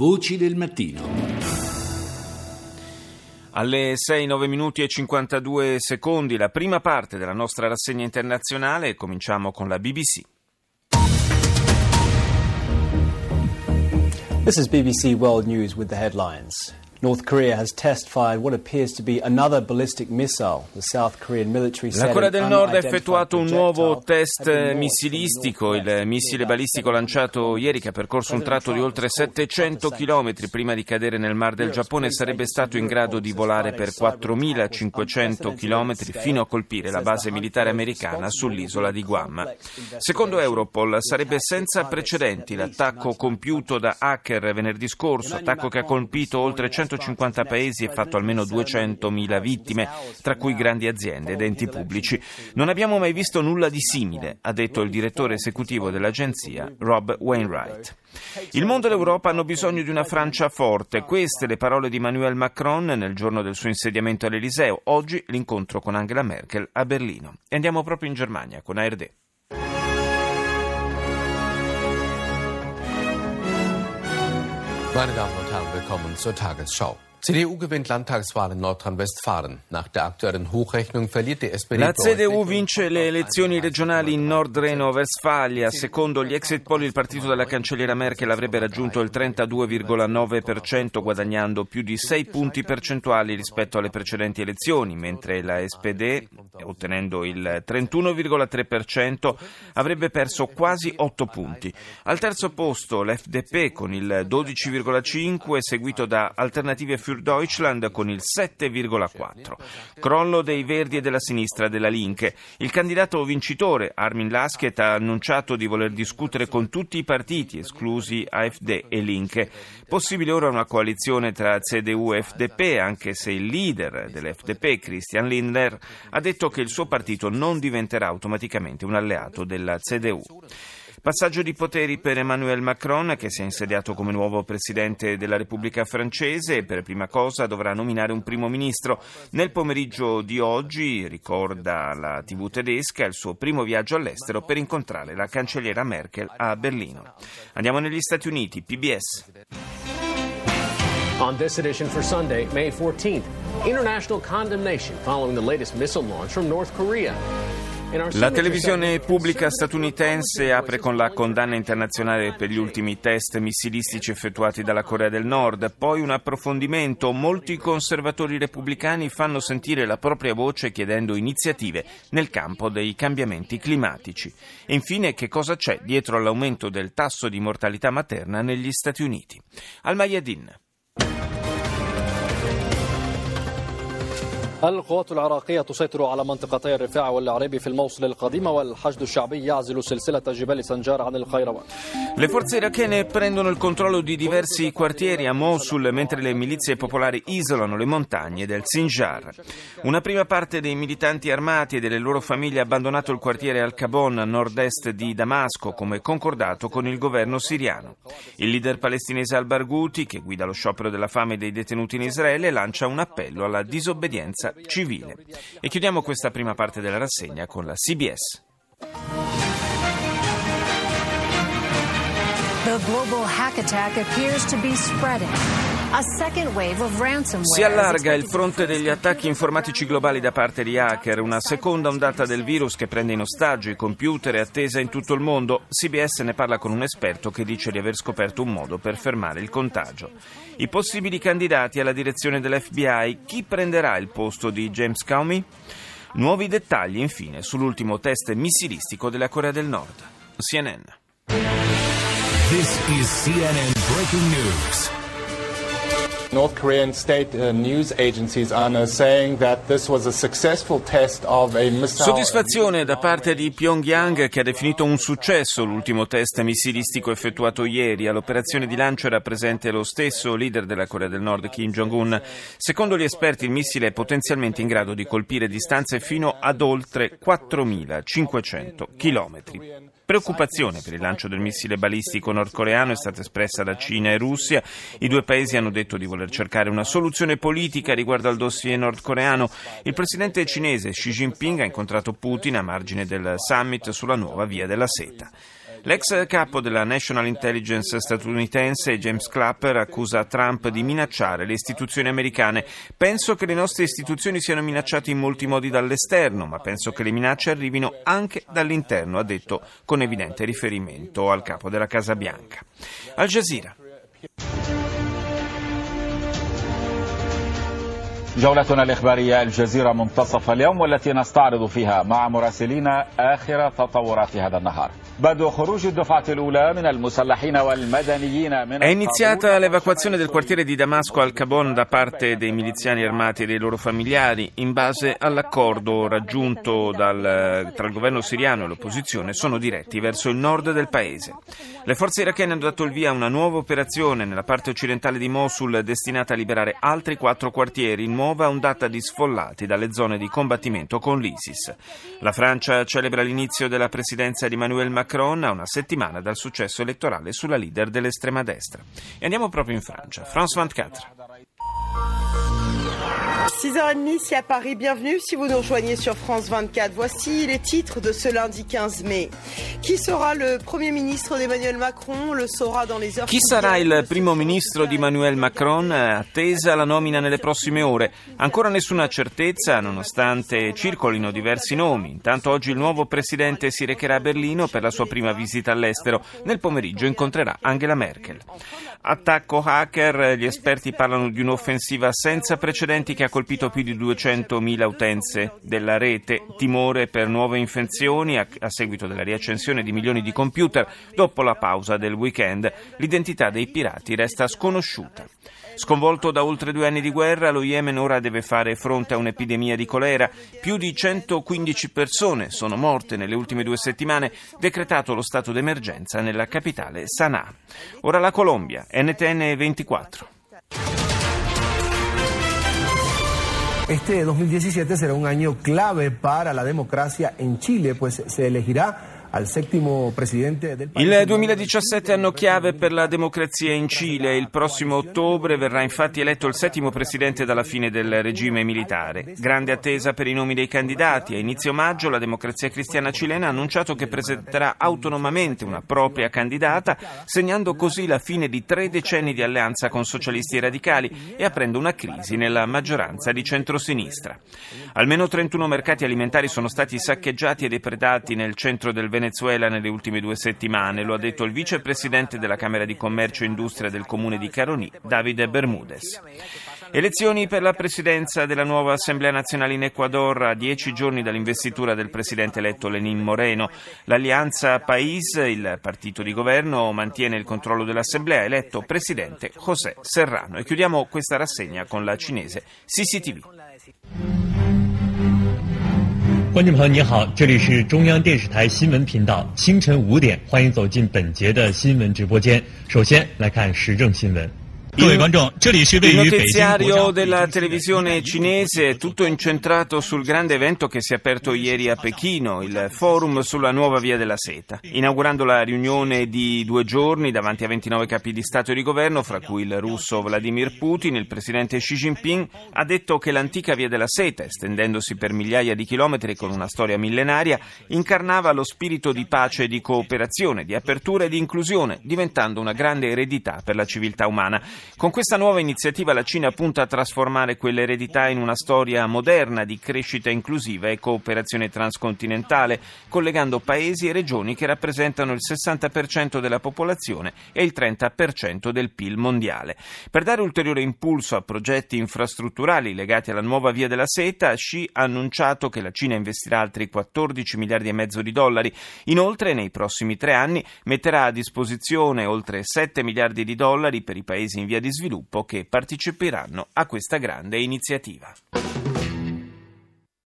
Voci del mattino. Alle 6, 9 minuti e 52 secondi, la prima parte della nostra rassegna internazionale. Cominciamo con la BBC. This is BBC World News with the headlines. La Corea del Nord ha effettuato un nuovo test missilistico, il missile balistico lanciato ieri che ha percorso un tratto di oltre 700 km prima di cadere nel Mar del Giappone sarebbe stato in grado di volare per 4500 km fino a colpire la base militare americana sull'isola di Guam. Secondo Europol sarebbe senza precedenti l'attacco compiuto da hacker venerdì scorso, attacco che ha colpito oltre 100 150 paesi e fatto almeno 200.000 vittime, tra cui grandi aziende ed enti pubblici. Non abbiamo mai visto nulla di simile, ha detto il direttore esecutivo dell'agenzia, Rob Wainwright. Il mondo e l'Europa hanno bisogno di una Francia forte. Queste le parole di Emmanuel Macron nel giorno del suo insediamento all'Eliseo. Oggi l'incontro con Angela Merkel a Berlino. E andiamo proprio in Germania con ARD. Meine Damen und Herren, willkommen zur Tagesschau. CDU gewinnt Landtagswahl in Nordrhein-Westfalen. Nach der aktuellen Hochrechnung verliert die SPD. La CDU vince le elezioni regionali in Nordrhein-Westfalia. Secondo gli exit poll il partito della cancelliera Merkel avrebbe raggiunto il 32,9%, guadagnando più di 6 punti percentuali rispetto alle precedenti elezioni, mentre la SPD, ottenendo il 31,3%, avrebbe perso quasi 8 punti. Al terzo posto l'FDP con il 12,5%, seguito da Alternative für Deutschland con il 7,4. Crollo dei Verdi e della sinistra della Linke. Il candidato vincitore, Armin Laschet, ha annunciato di voler discutere con tutti i partiti, esclusi AfD e Linke. Possibile ora una coalizione tra CDU e FDP, anche se il leader dell'FDP, Christian Lindner, ha detto che il suo partito non diventerà automaticamente un alleato della CDU. Passaggio di poteri per Emmanuel Macron, che si è insediato come nuovo presidente della Repubblica francese e per prima cosa dovrà nominare un primo ministro. Nel pomeriggio di oggi, ricorda la TV tedesca, il suo primo viaggio all'estero per incontrare la cancelliera Merkel a Berlino. Andiamo negli Stati Uniti, PBS. On this edition for Sunday, May 14th, international condemnation following the latest missile launch from North Korea. La televisione pubblica statunitense apre con la condanna internazionale per gli ultimi test missilistici effettuati dalla Corea del Nord, poi un approfondimento. Molti conservatori repubblicani fanno sentire la propria voce chiedendo iniziative nel campo dei cambiamenti climatici. E infine che cosa c'è dietro all'aumento del tasso di mortalità materna negli Stati Uniti? Al Mayadin. القوات العراقية تسيطر على منطقتي الرفاع والعريبي في الموصل القديمة والحشد الشعبي يعزل سلسلة جبال سنجار عن الخيروان Le forze irachene prendono il controllo di diversi quartieri a Mosul mentre le milizie popolari isolano le montagne del Sinjar. Una prima parte dei militanti armati e delle loro famiglie ha abbandonato il quartiere Al-Kabon a nord-est di Damasco come concordato con il governo siriano. Il leader palestinese al-Barghouti, che guida lo sciopero della fame dei detenuti in Israele, lancia un appello alla disobbedienza civile. E chiudiamo questa prima parte della rassegna con la CBS. The global hack attack appears to be spreading. A second wave of ransomware Si allarga il fronte degli attacchi informatici globali da parte di hacker, una seconda ondata del virus che prende in ostaggio i computer è attesa in tutto il mondo. CBS ne parla con un esperto che dice di aver scoperto un modo per fermare il contagio. I possibili candidati alla direzione dell'FBI, chi prenderà il posto di James Comey? Nuovi dettagli infine sull'ultimo test missilistico della Corea del Nord. CNN. This is CNN breaking news. North Korean state uh, news agencies are now saying that this was a successful test of a missile. Soddisfazione da parte di Pyongyang che ha definito un successo l'ultimo test missilistico effettuato ieri. All'operazione di lancio era presente lo stesso leader della Corea del Nord, Kim Jong-un. Secondo gli esperti il missile è potenzialmente in grado di colpire distanze fino ad oltre 4.500 chilometri. Preoccupazione per il lancio del missile balistico nordcoreano è stata espressa da Cina e Russia. I due paesi hanno detto di voler cercare una soluzione politica riguardo al dossier nordcoreano. Il presidente cinese Xi Jinping ha incontrato Putin a margine del summit sulla nuova via della seta. L'ex capo della National Intelligence statunitense, James Clapper, accusa Trump di minacciare le istituzioni americane. Penso che le nostre istituzioni siano minacciate in molti modi dall'esterno, ma penso che le minacce arrivino anche dall'interno, ha detto con evidente riferimento al capo della Casa Bianca. Al Jazeera. جولتنا الإخبارية الجزيرة منتصف اليوم والتي نستعرض فيها مع مراسلينا آخر تطورات هذا النهار è iniziata l'evacuazione del quartiere di Damasco al-Kabon da parte dei miliziani armati e dei loro familiari in base all'accordo raggiunto dal, tra il governo siriano e l'opposizione sono diretti verso il nord del paese. Le forze irachene hanno dato il via a una nuova operazione nella parte occidentale di Mosul destinata a liberare altri quattro quartieri nuova ondata di sfollati dalle zone di combattimento con l'ISIS. La Francia celebra l'inizio della presidenza di Emmanuel Macron Macron a una settimana dal successo elettorale sulla leader dell'estrema destra. E andiamo proprio in Francia. France 24. 6h30 ici à Paris, bienvenue si vous nous rejoignez sur France 24. Voici les titres de ce lundi 15 mai. Chi sarà il primo ministro di Emmanuel Macron? Lo saurà dans les heures Chi sarà il primo ministro di Emmanuel Macron? Attesa la nomina nelle prossime ore. Ancora nessuna certezza, nonostante circolino diversi nomi. Intanto oggi il nuovo presidente si recherà a Berlino per la sua prima visita all'estero. Nel pomeriggio incontrerà Angela Merkel. Attacco hacker, gli esperti parlano di un'offensiva senza precedenti che ha colpito più di 200.000 utenze della rete, timore per nuove infezioni a, a seguito della riaccensione di milioni di computer dopo la pausa del weekend. L'identità dei pirati resta sconosciuta. Sconvolto da oltre due anni di guerra, lo Yemen ora deve fare fronte a un'epidemia di colera. Più di 115 persone sono morte nelle ultime due settimane, decretato lo stato d'emergenza nella capitale Sana'a. Ora la Colombia, NTN 24. Este 2017 será un año clave para la democracia en Chile, pues se elegirá il 2017 è anno chiave per la democrazia in Cile. Il prossimo ottobre verrà infatti eletto il settimo presidente dalla fine del regime militare. Grande attesa per i nomi dei candidati. A inizio maggio la democrazia cristiana cilena ha annunciato che presenterà autonomamente una propria candidata, segnando così la fine di tre decenni di alleanza con socialisti e radicali e aprendo una crisi nella maggioranza di centrosinistra. Almeno 31 mercati alimentari sono stati saccheggiati e depredati nel centro del Venezuela Venezuela nelle ultime due settimane, lo ha detto il vicepresidente della Camera di Commercio e Industria del comune di Caroní, Davide Bermudez. Elezioni per la presidenza della nuova Assemblea nazionale in Ecuador a dieci giorni dall'investitura del presidente eletto Lenin Moreno. L'Alleanza País, il partito di governo, mantiene il controllo dell'Assemblea, eletto presidente José Serrano. E chiudiamo questa rassegna con la cinese CCTV. 观众朋友，你好，这里是中央电视台新闻频道，清晨五点，欢迎走进本节的新闻直播间。首先来看时政新闻。Il notiziario della televisione cinese è tutto incentrato sul grande evento che si è aperto ieri a Pechino, il forum sulla nuova via della seta. Inaugurando la riunione di due giorni davanti a 29 capi di Stato e di governo, fra cui il russo Vladimir Putin, il presidente Xi Jinping ha detto che l'antica via della seta, estendendosi per migliaia di chilometri con una storia millenaria, incarnava lo spirito di pace e di cooperazione, di apertura e di inclusione, diventando una grande eredità per la civiltà umana. Con questa nuova iniziativa la Cina punta a trasformare quell'eredità in una storia moderna di crescita inclusiva e cooperazione transcontinentale, collegando paesi e regioni che rappresentano il 60% della popolazione e il 30% del PIL mondiale. Per dare ulteriore impulso a progetti infrastrutturali legati alla nuova via della seta, Xi ha annunciato che la Cina investirà altri 14 miliardi e mezzo di dollari. Inoltre, nei prossimi tre anni metterà a disposizione oltre 7 miliardi di dollari per i paesi in via di sviluppo che parteciperanno a questa grande iniziativa.